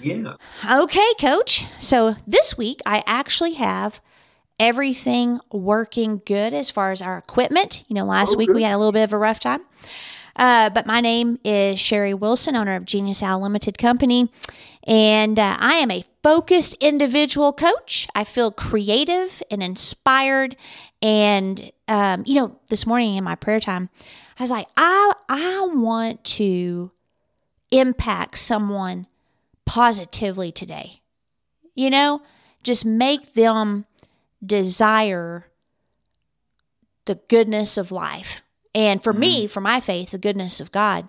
Yeah. Okay, coach. So this week I actually have everything working good as far as our equipment. You know, last Oh, week good. we had a little bit of a rough time. Uh, but my name is Sherri Wilson, owner of Genius Owl Limited Company. And uh, I am a focused individual coach. I feel creative and inspired. And, um, you know, this morning in my prayer time, I was like, I, I want to impact someone positively today. You know, just make them desire the goodness of life. And for me, for my faith, the goodness of God.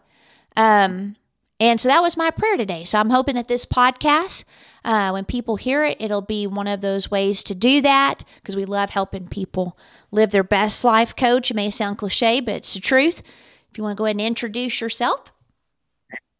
Um, and so that was my prayer today. So I'm hoping that this podcast, uh, when people hear it, it'll be one of those ways to do that because we love helping people live their best life, coach. It may sound cliche, but it's the truth. If you want to go ahead and introduce yourself.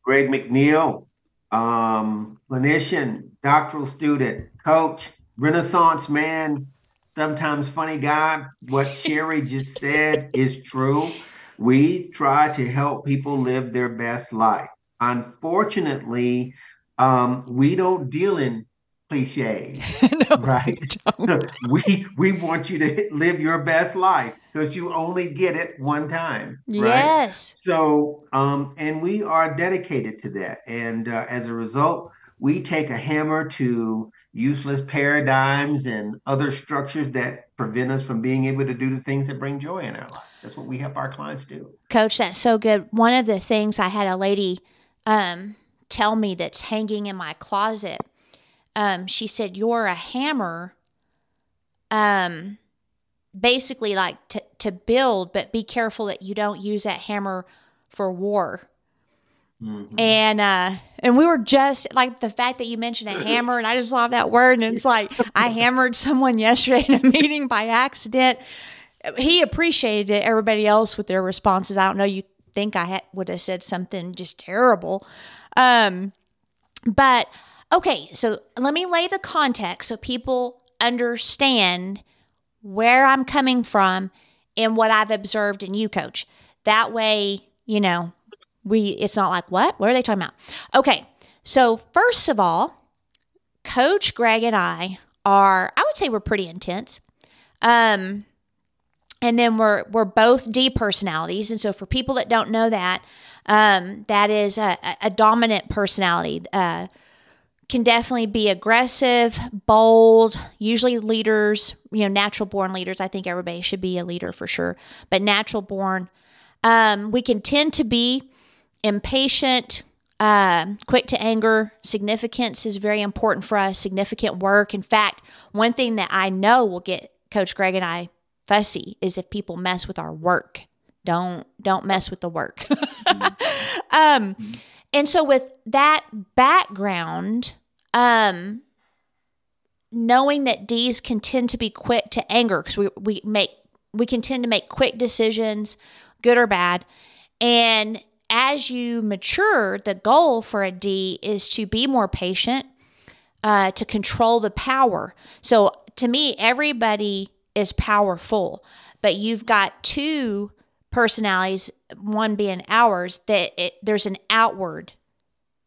Greg McNeil, um, clinician, doctoral student, coach, Renaissance man, sometimes funny guy. What Sherri just said is true. We try to help people live their best life. Unfortunately, um, we don't deal in cliches, no, right? we we want you to live your best life because you only get it one time, right? Yes. So, um, and we are dedicated to that. And uh, as a result, we take a hammer to useless paradigms and other structures that prevent us from being able to do the things that bring joy in our life. That's what we help our clients do. Coach, that's so good. One of the things I had a lady um, tell me that's hanging in my closet. Um, she said, "You're a hammer." Um, basically, like to to build, but be careful that you don't use that hammer for war. Mhm. And uh, and we were just like the fact that you mentioned a hammer, and I just love that word. And it's like I hammered someone yesterday in a meeting by accident. He appreciated it. Everybody else with their responses, I don't know. You think I had, would have said something just terrible, um, but okay. So let me lay the context so people understand where I'm coming from and what I've observed in you, Coach. That way, you know, we it's not like what what are they talking about okay so first of all coach greg and i are i would say we're pretty intense um and then we're we're both d personalities and so for people that don't know that um that is a, a- dominant personality uh can definitely be aggressive, bold, usually leaders, you know, natural born leaders. I think everybody should be a leader for sure, but natural born. Um, we can tend to be impatient, um, quick to anger. Significance is very important for us, significant work. In fact, one thing that I know will get Coach Greg and I fussy is if people mess with our work. Don't don't mess with the work. um, and so with that background, um, knowing that D's can tend to be quick to anger because we, we make we can tend to make quick decisions, good or bad. And as you mature, the goal for a D is to be more patient, uh, to control the power. So to me, everybody is powerful, but you've got two personalities, one being ours, that it, there's an outward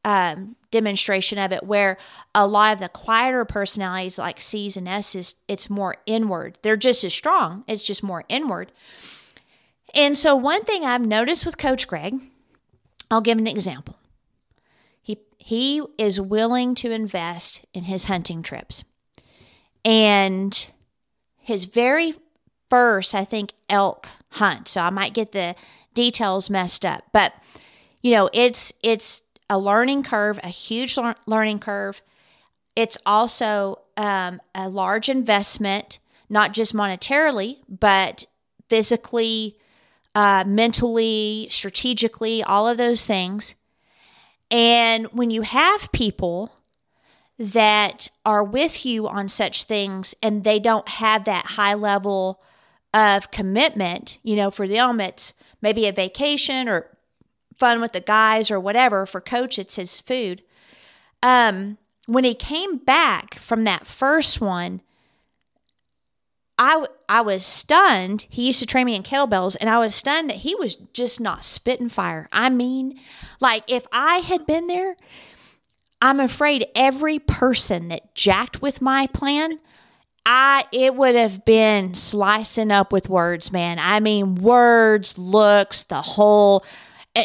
um, demonstration of it where a lot of the quieter personalities like C's and S's, it's more inward. They're just as strong, it's just more inward. And so, one thing I've noticed with Coach Greg, I'll give an example. He, he is willing to invest in his hunting trips. And his very first, I think, elk hunt. So I might get the details messed up, but you know, it's it's a learning curve, a huge lear- learning curve. It's also um, a large investment, not just monetarily, but physically, uh, mentally, strategically, all of those things. And when you have people that are with you on such things and they don't have that high level of commitment, you know, for the it's maybe a vacation or fun with the guys or whatever. For coach, it's his food. Um, when he came back from that first one, I, I was stunned. He used to train me in kettlebells, and I was stunned that he was just not spitting fire. I mean, like if I had been there, I'm afraid every person that jacked with my plan, I it would have been slicing up with words, man. I mean, words, looks, the whole.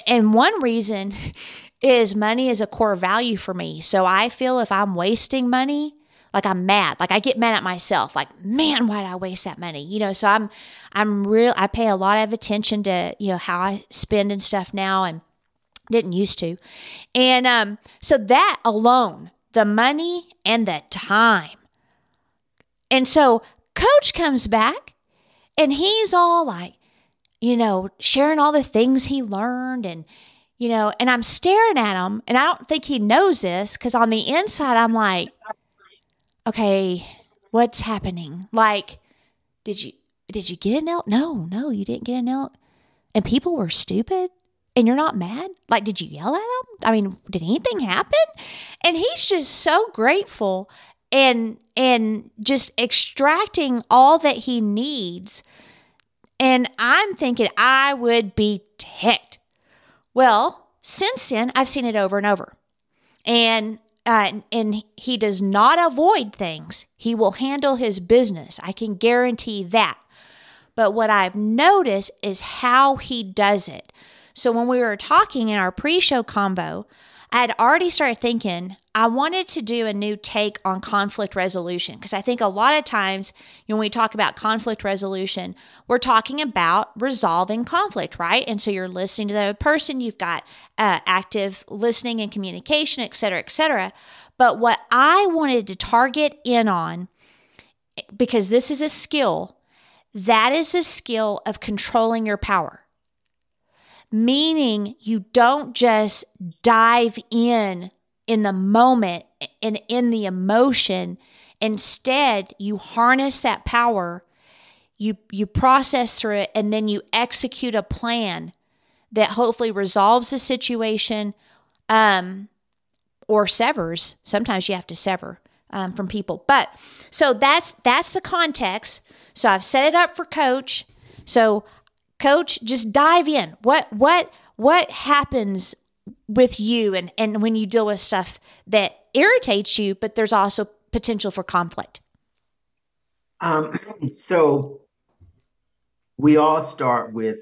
And one reason is money is a core value for me. So I feel if I'm wasting money, like I'm mad. Like I get mad at myself. Like, man, why did I waste that money? You know, so I'm I'm real I pay a lot of attention to, you know, how I spend and stuff now and didn't used to. And um, so that alone, the money and the time. And so coach comes back and he's all like, you know, sharing all the things he learned and you know, and I'm staring at him and I don't think he knows this cuz on the inside I'm like okay, what's happening? Like did you did you get an elk? No, no, you didn't get an elk. And people were stupid and you're not mad? Like, did you yell at him? I mean, did anything happen? And he's just so grateful and and just extracting all that he needs. And I'm thinking I would be ticked. Well, since then, I've seen it over and over. And uh, and he does not avoid things. He will handle his business. I can guarantee that. But what I've noticed is how he does it. So when we were talking in our pre show combo, I had already started thinking I wanted to do a new take on conflict resolution because I think a lot of times you know, when we talk about conflict resolution, we're talking about resolving conflict, right? And so you're listening to the other person, you've got uh, active listening and communication, et cetera, et cetera. But what I wanted to target in on, because this is a skill, that is a skill of controlling your power meaning you don't just dive in in the moment and in the emotion. Instead, you harness that power, you you process through it, and then you execute a plan that hopefully resolves the situation um, or severs. Sometimes you have to sever um, from people, but so that's that's the context. So I've set it up for coach. So coach just dive in. What what what happens with you and and when you deal with stuff that irritates you but there's also potential for conflict? Um so we all start with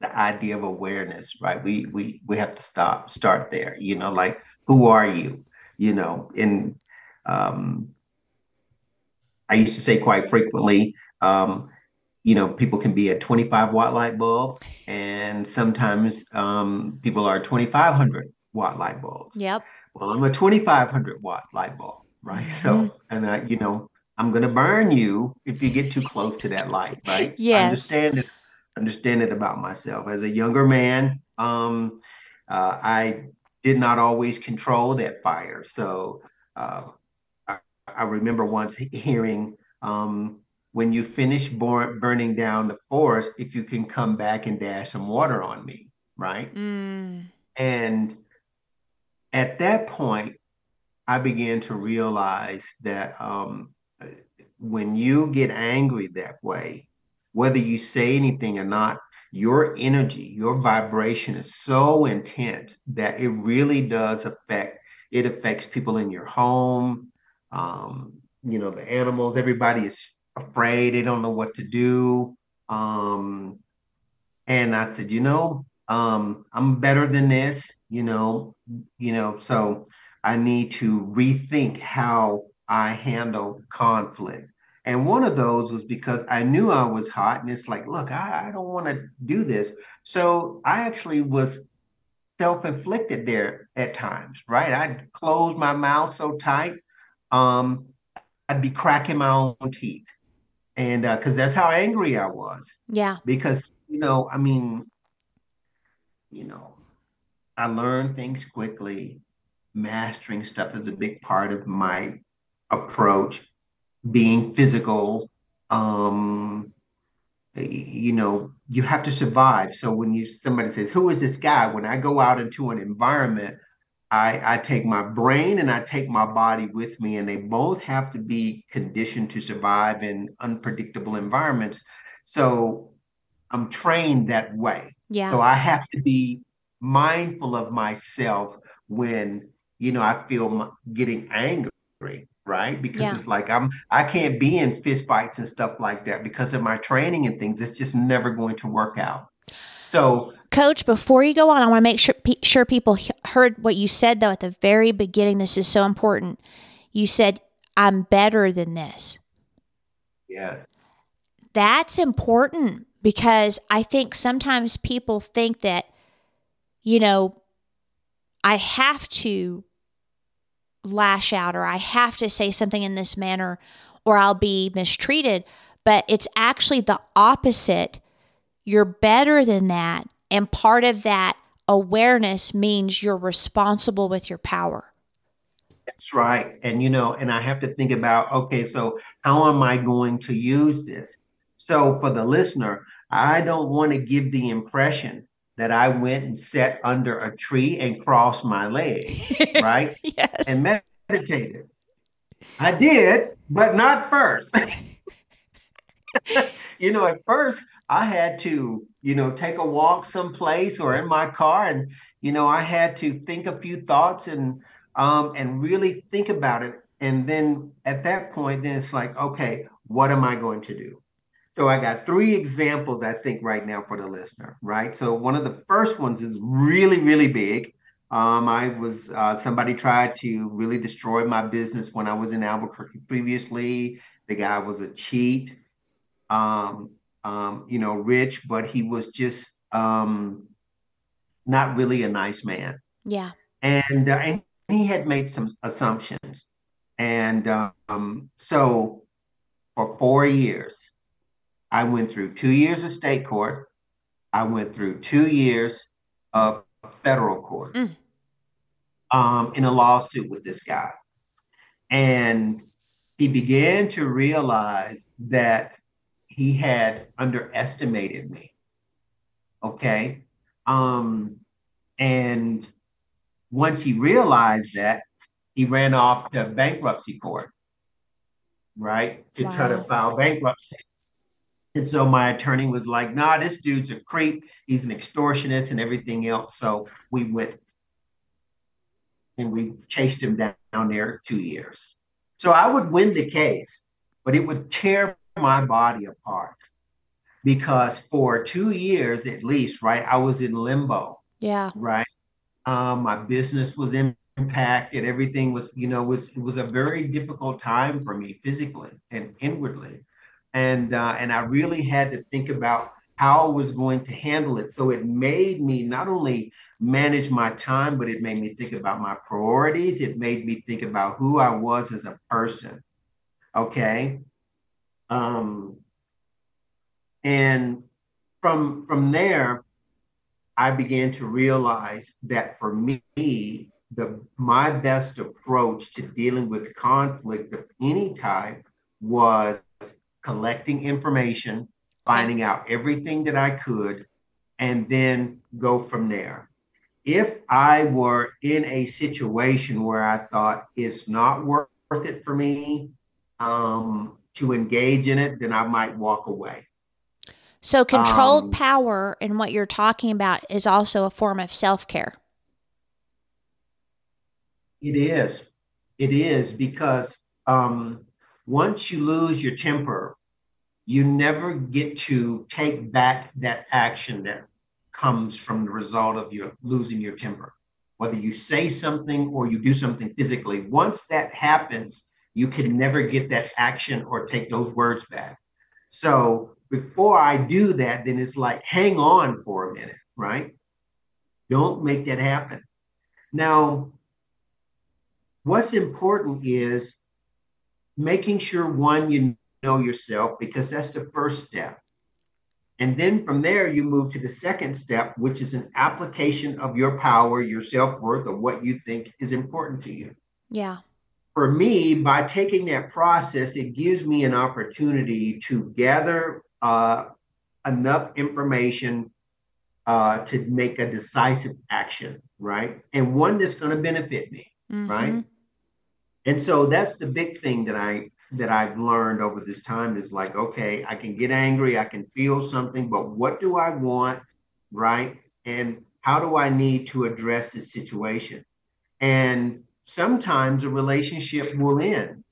the idea of awareness right? We we we have to stop start there. You know like who are you? You know in um i used to say quite frequently um you know, people can be a 25 watt light bulb, and sometimes um, people are 2,500 watt light bulbs. Yep. Well, I'm a 2,500 watt light bulb, right? Mm-hmm. So, and I, you know, I'm going to burn you if you get too close to that light, right? yes. I understand it. Understand it about myself as a younger man. Um, uh, I did not always control that fire, so uh, I, I remember once hearing um, when you finish burning down the forest, if you can come back and dash some water on me, right? Mm. And at that point, I began to realize that um, when you get angry that way, whether you say anything or not, your energy, your vibration is so intense that it really does affect. It affects people in your home. Um, you know, the animals. Everybody is afraid, they don't know what to do. Um, and I said, you know, um, I'm better than this, you know, you know, so I need to rethink how I handle conflict. And one of those was because I knew I was hot, and it's like, look, I, I don't want to do this. So I actually was self-inflicted there at times, right? I'd close my mouth so tight, um, I'd be cracking my own teeth and because uh, that's how angry I was. Yeah. Because you know, I mean, you know, I learn things quickly. Mastering stuff is a big part of my approach. Being physical, um, you know, you have to survive. So when you somebody says, "Who is this guy?" When I go out into an environment, I, I take my brain and I take my body with me, and they both have to be conditioned to survive in unpredictable environments. So I'm trained that way. Yeah. So I have to be mindful of myself when you know, I feel my, getting angry, right? Because Yeah. it's like I'm I can't be in fistfights and stuff like that because of my training and things. It's just never going to work out. So Coach, before you go on, I want to make sure pe- sure people he- heard what you said though at the very beginning. This is so important. You said, "I'm better than this." yeah, That's important because I think sometimes people think that, you know, I have to lash out or I have to say something in this manner or I'll be mistreated. But it's actually the opposite. You're better than that. And part of that awareness means you're responsible with your power. that's right. And you know, and I have to think about, okay, so how am I going to use this? So for the listener, I don't want to give the impression that I went and sat under a tree and crossed my legs, right? yes. and meditated. I did, but not first. you know, at first I had to, you know, take a walk someplace or in my car, and you know, I had to think a few thoughts and um and really think about it. And then at that point, then it's like, okay, what am I going to do? So I got three examples, I think, right now for the listener, right? So one of the first ones is really, really big. Um, I was uh, somebody tried to really destroy my business when I was in Albuquerque previously. The guy was a cheat, um, um, you know, rich, but he was just um, not really a nice man. yeah. And uh, and he had made some assumptions, and um, so for four years, I went through two years of state court. I went through two years of federal court Mm. um, in a lawsuit with this guy. And he began to realize that he had underestimated me. Okay. Um, and once he realized that, he ran off to bankruptcy court, right, to try to file bankruptcy. And so my attorney was like, nah, this dude's a creep. He's an extortionist and everything else. So we went and we chased him down, down there two years. So I would win the case, but it would tear my body apart because for two years at least, right, I was in limbo, Yeah. right? Um, my business was impacted. Everything was, you know, was it was a very difficult time for me physically and inwardly, and uh, and I really had to think about how I was going to handle it. So it made me not only manage my time, but it made me think about my priorities. It made me think about who I was as a person. Okay. Um, and from from there, I began to realize that for me, the my best approach to dealing with conflict of any type was collecting information, finding out everything that I could, and then go from there. If I were in a situation where I thought it's not worth it for me um, to engage in it, then I might walk away. So controlled Um, power and what you're talking about is also a form of self-care. It is. It is because um, once you lose your temper, you never get to take back that action that comes from the result of your losing your temper. Whether you say something or you do something physically, once that happens, you can never get that action or take those words back. So before I do that, then it's like, hang on for a minute, right? Don't make that happen. Now, what's important is making sure one, you know yourself, because that's the first step. And then from there, you move to the second step, which is an application of your power, your self worth, of what you think is important to you. Yeah. For me, by taking that process, it gives me an opportunity to gather uh, enough information uh, to make a decisive action, right? And one that's going to benefit me right? Mhm. And so that's the big thing that I that I've learned over this time is like, okay, I can get angry, I can feel something, but what do I want, right? And how do I need to address this situation? And sometimes a relationship will end,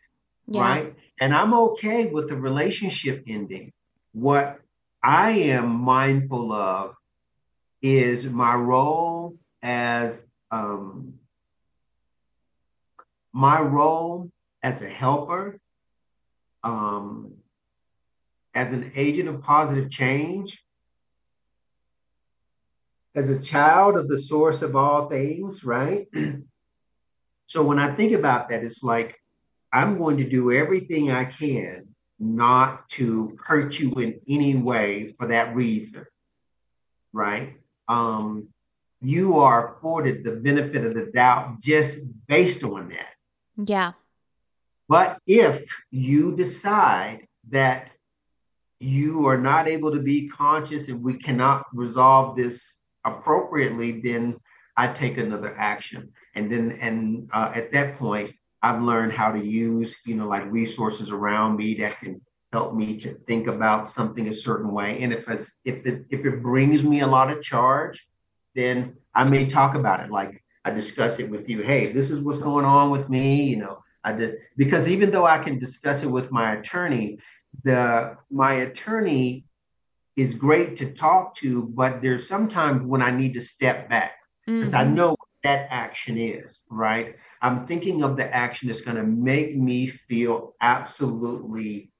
Yeah. right? And I'm okay with the relationship ending. What I am mindful of is my role as um, my role as a helper, um, as an agent of positive change, as a child of the source of all things, right? so when I think about that, it's like I'm going to do everything I can not to hurt you in any way for that reason, right? Um, you are afforded the benefit of the doubt just based on that. Yeah. But if you decide that you are not able to be conscious and we cannot resolve this appropriately, then I take another action. And then, and uh, at that point, I've learned how to use, you know, like resources around me that can help me to think about something a certain way. And if it's, if it if it brings me a lot of charge, then I may talk about it. Like I discuss it with you. Hey, this is what's going on with me. You know, I did because even though I can discuss it with my attorney, the my attorney is great to talk to, but there's sometimes when I need to step back because mm-hmm. I know what that action is, right? I'm thinking of the action that's going to make me feel absolutely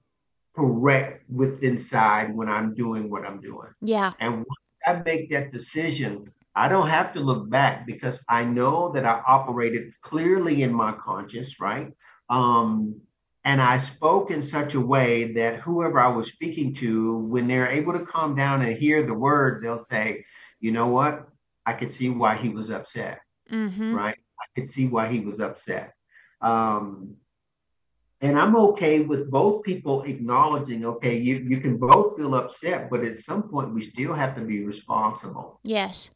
correct with inside when I'm doing what I'm doing. Yeah. And once I make that decision, I don't have to look back because I know that I operated clearly in my conscience, right? Um, and I spoke in such a way that whoever I was speaking to, when they're able to calm down and hear the word, they'll say, you know what? I could see why he was upset, mm-hmm. right? I could see why he was upset. Um, and I'm okay with both people acknowledging, okay, you, you can both feel upset, but at some point we still have to be responsible. Yes.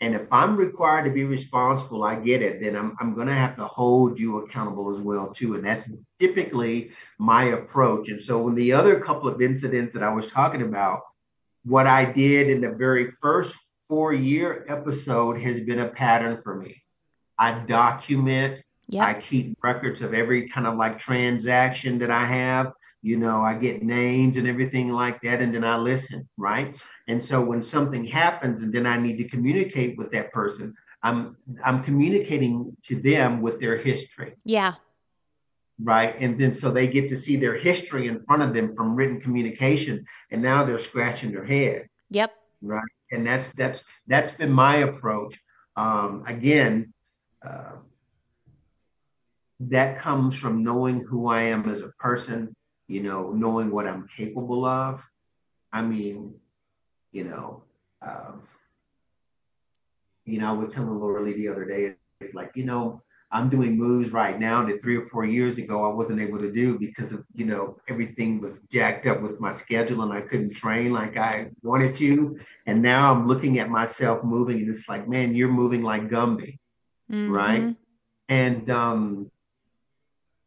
And if I'm required to be responsible, I get it. Then I'm, I'm going to have to hold you accountable as well too. And that's typically my approach. And so when the other couple of incidents that I was talking about, what I did in the very first four year episode has been a pattern for me. I document, yep. I keep records of every kind of like transaction that I have. You know, I get names and everything like that, and then I listen, right? And so when something happens and then I need to communicate with that person, I'm I'm communicating to them with their history. Yeah. Right. And then so they get to see their history in front of them from written communication. And now they're scratching their head. Yep. Right. And that's that's that's been my approach. Um, again, uh, that comes from knowing who I am as a person, you know, knowing what I'm capable of. I mean, you know, um, you know, I was telling Laura Lee the other day, like, you know, I'm doing moves right now that three or four years ago I wasn't able to do because of, you know, everything was jacked up with my schedule and I couldn't train like I wanted to. And now I'm looking at myself moving and it's like, man, you're moving like Gumby, mm-hmm. right? And um,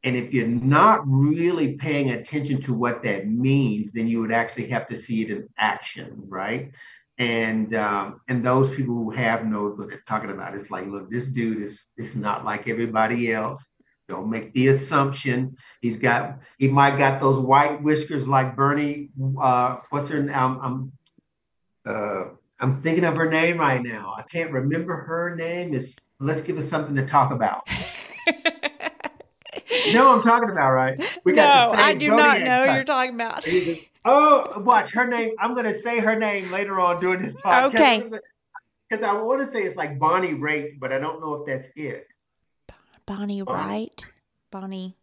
and if you're not really paying attention to what that means, then you would actually have to see it in action, right? And um, and those people who have knows what they're talking about. It's like, look, this dude is is not like everybody else. Don't make the assumption he's got. He might got those white whiskers like Bernie. Uh, what's her name? I'm, I'm, uh, I'm thinking of her name right now. I can't remember her name. Is let's give us something to talk about. you know what I'm talking about, right? We got no, I do not know type. you're talking about. Oh, watch her name. I'm going to say her name later on during this podcast. Okay. Because I want to say it's like Bonnie Raitt, but I don't know if that's it. Bonnie Wright. Bonnie.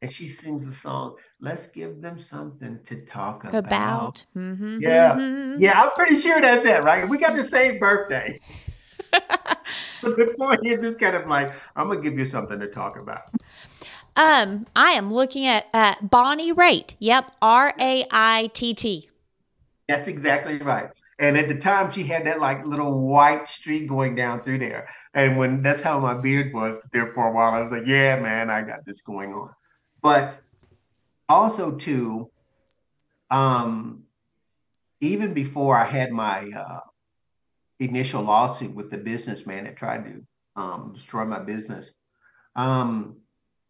And she sings the song, Let's Give Them Something to Talk About. About. Mm-hmm, yeah. Mm-hmm. Yeah, I'm pretty sure that's it, right? We got the same birthday. but the point is, it's kind of like, I'm going to give you something to talk about. Um, I am looking at uh, Bonnie Raitt. Yep, R A I T T. That's exactly right. And at the time, she had that like little white streak going down through there. And when that's how my beard was there for a while, I was like, yeah, man, I got this going on. But also, too, um, even before I had my uh, initial lawsuit with the businessman that tried to um, destroy my business. Um,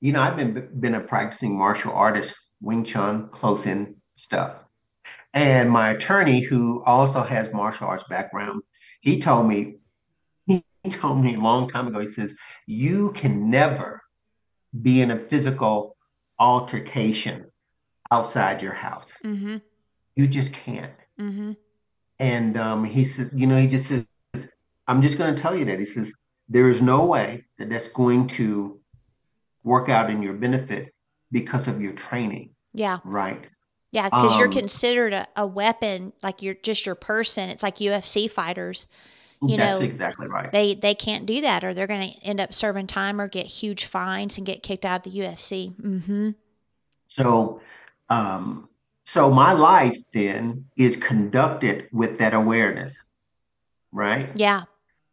you know, I've been been a practicing martial artist, Wing Chun, close in stuff. And my attorney, who also has martial arts background, he told me, he told me a long time ago, he says, you can never be in a physical altercation outside your house. Mm-hmm. You just can't. Mm-hmm. And um, he said, you know, he just says, I'm just going to tell you that. He says, there is no way that that's going to work out in your benefit because of your training. Yeah. Right. Yeah, because you're Um, considered a, a weapon, like you're just your person. It's like UFC fighters. You That's know, exactly right. they they can't do that, or they're going to end up serving time or get huge fines and get kicked out of the UFC. Mm-hmm. So, um, so my life then is conducted with that awareness, right? Yeah.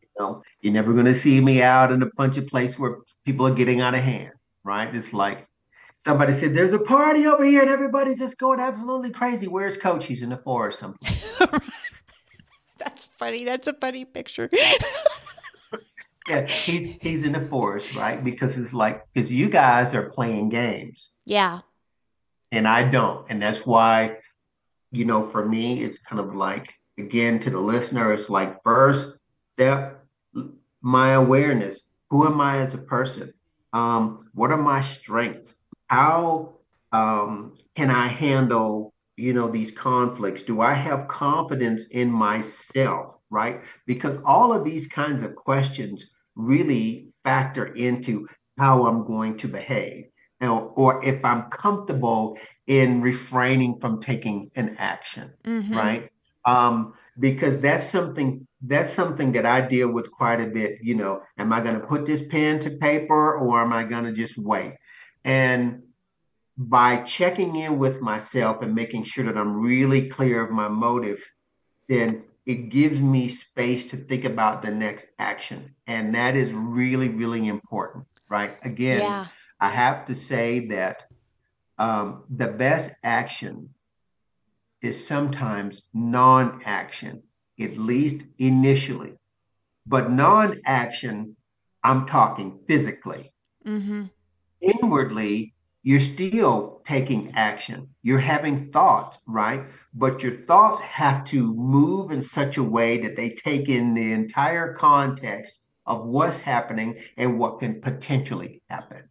You know, you're never going to see me out in a bunch of places where people are getting out of hand, right? It's like somebody said, "There's a party over here, and everybody's just going absolutely crazy." Where's Coach? He's in the forest. Something. That's funny. That's a funny picture. Yeah, he's he's in the forest, right? Because it's like because you guys are playing games, yeah. and I don't, and that's why, you know, for me, it's kind of like again to the listener, it's like first step, my awareness. Who am I as a person? Um, what are my strengths? How um, can I handle, you know, these conflicts? Do I have confidence in myself, right? Because all of these kinds of questions really factor into how I'm going to behave. Now, or if I'm comfortable in refraining from taking an action Mm-hmm. right? Um, because that's something that's something that I deal with quite a bit. You know, am I going to put this pen to paper or am I going to just wait? And by checking in with myself and making sure that I'm really clear of my motive, then it gives me space to think about the next action. And that is really, really important, right? Again, Yeah. I have to say that um, the best action is sometimes non action, at least initially. But non action, I'm talking physically. Mm-hmm. Inwardly, you're still taking action. You're having thoughts, right? But your thoughts have to move in such a way that they take in the entire context of what's happening and what can potentially happen.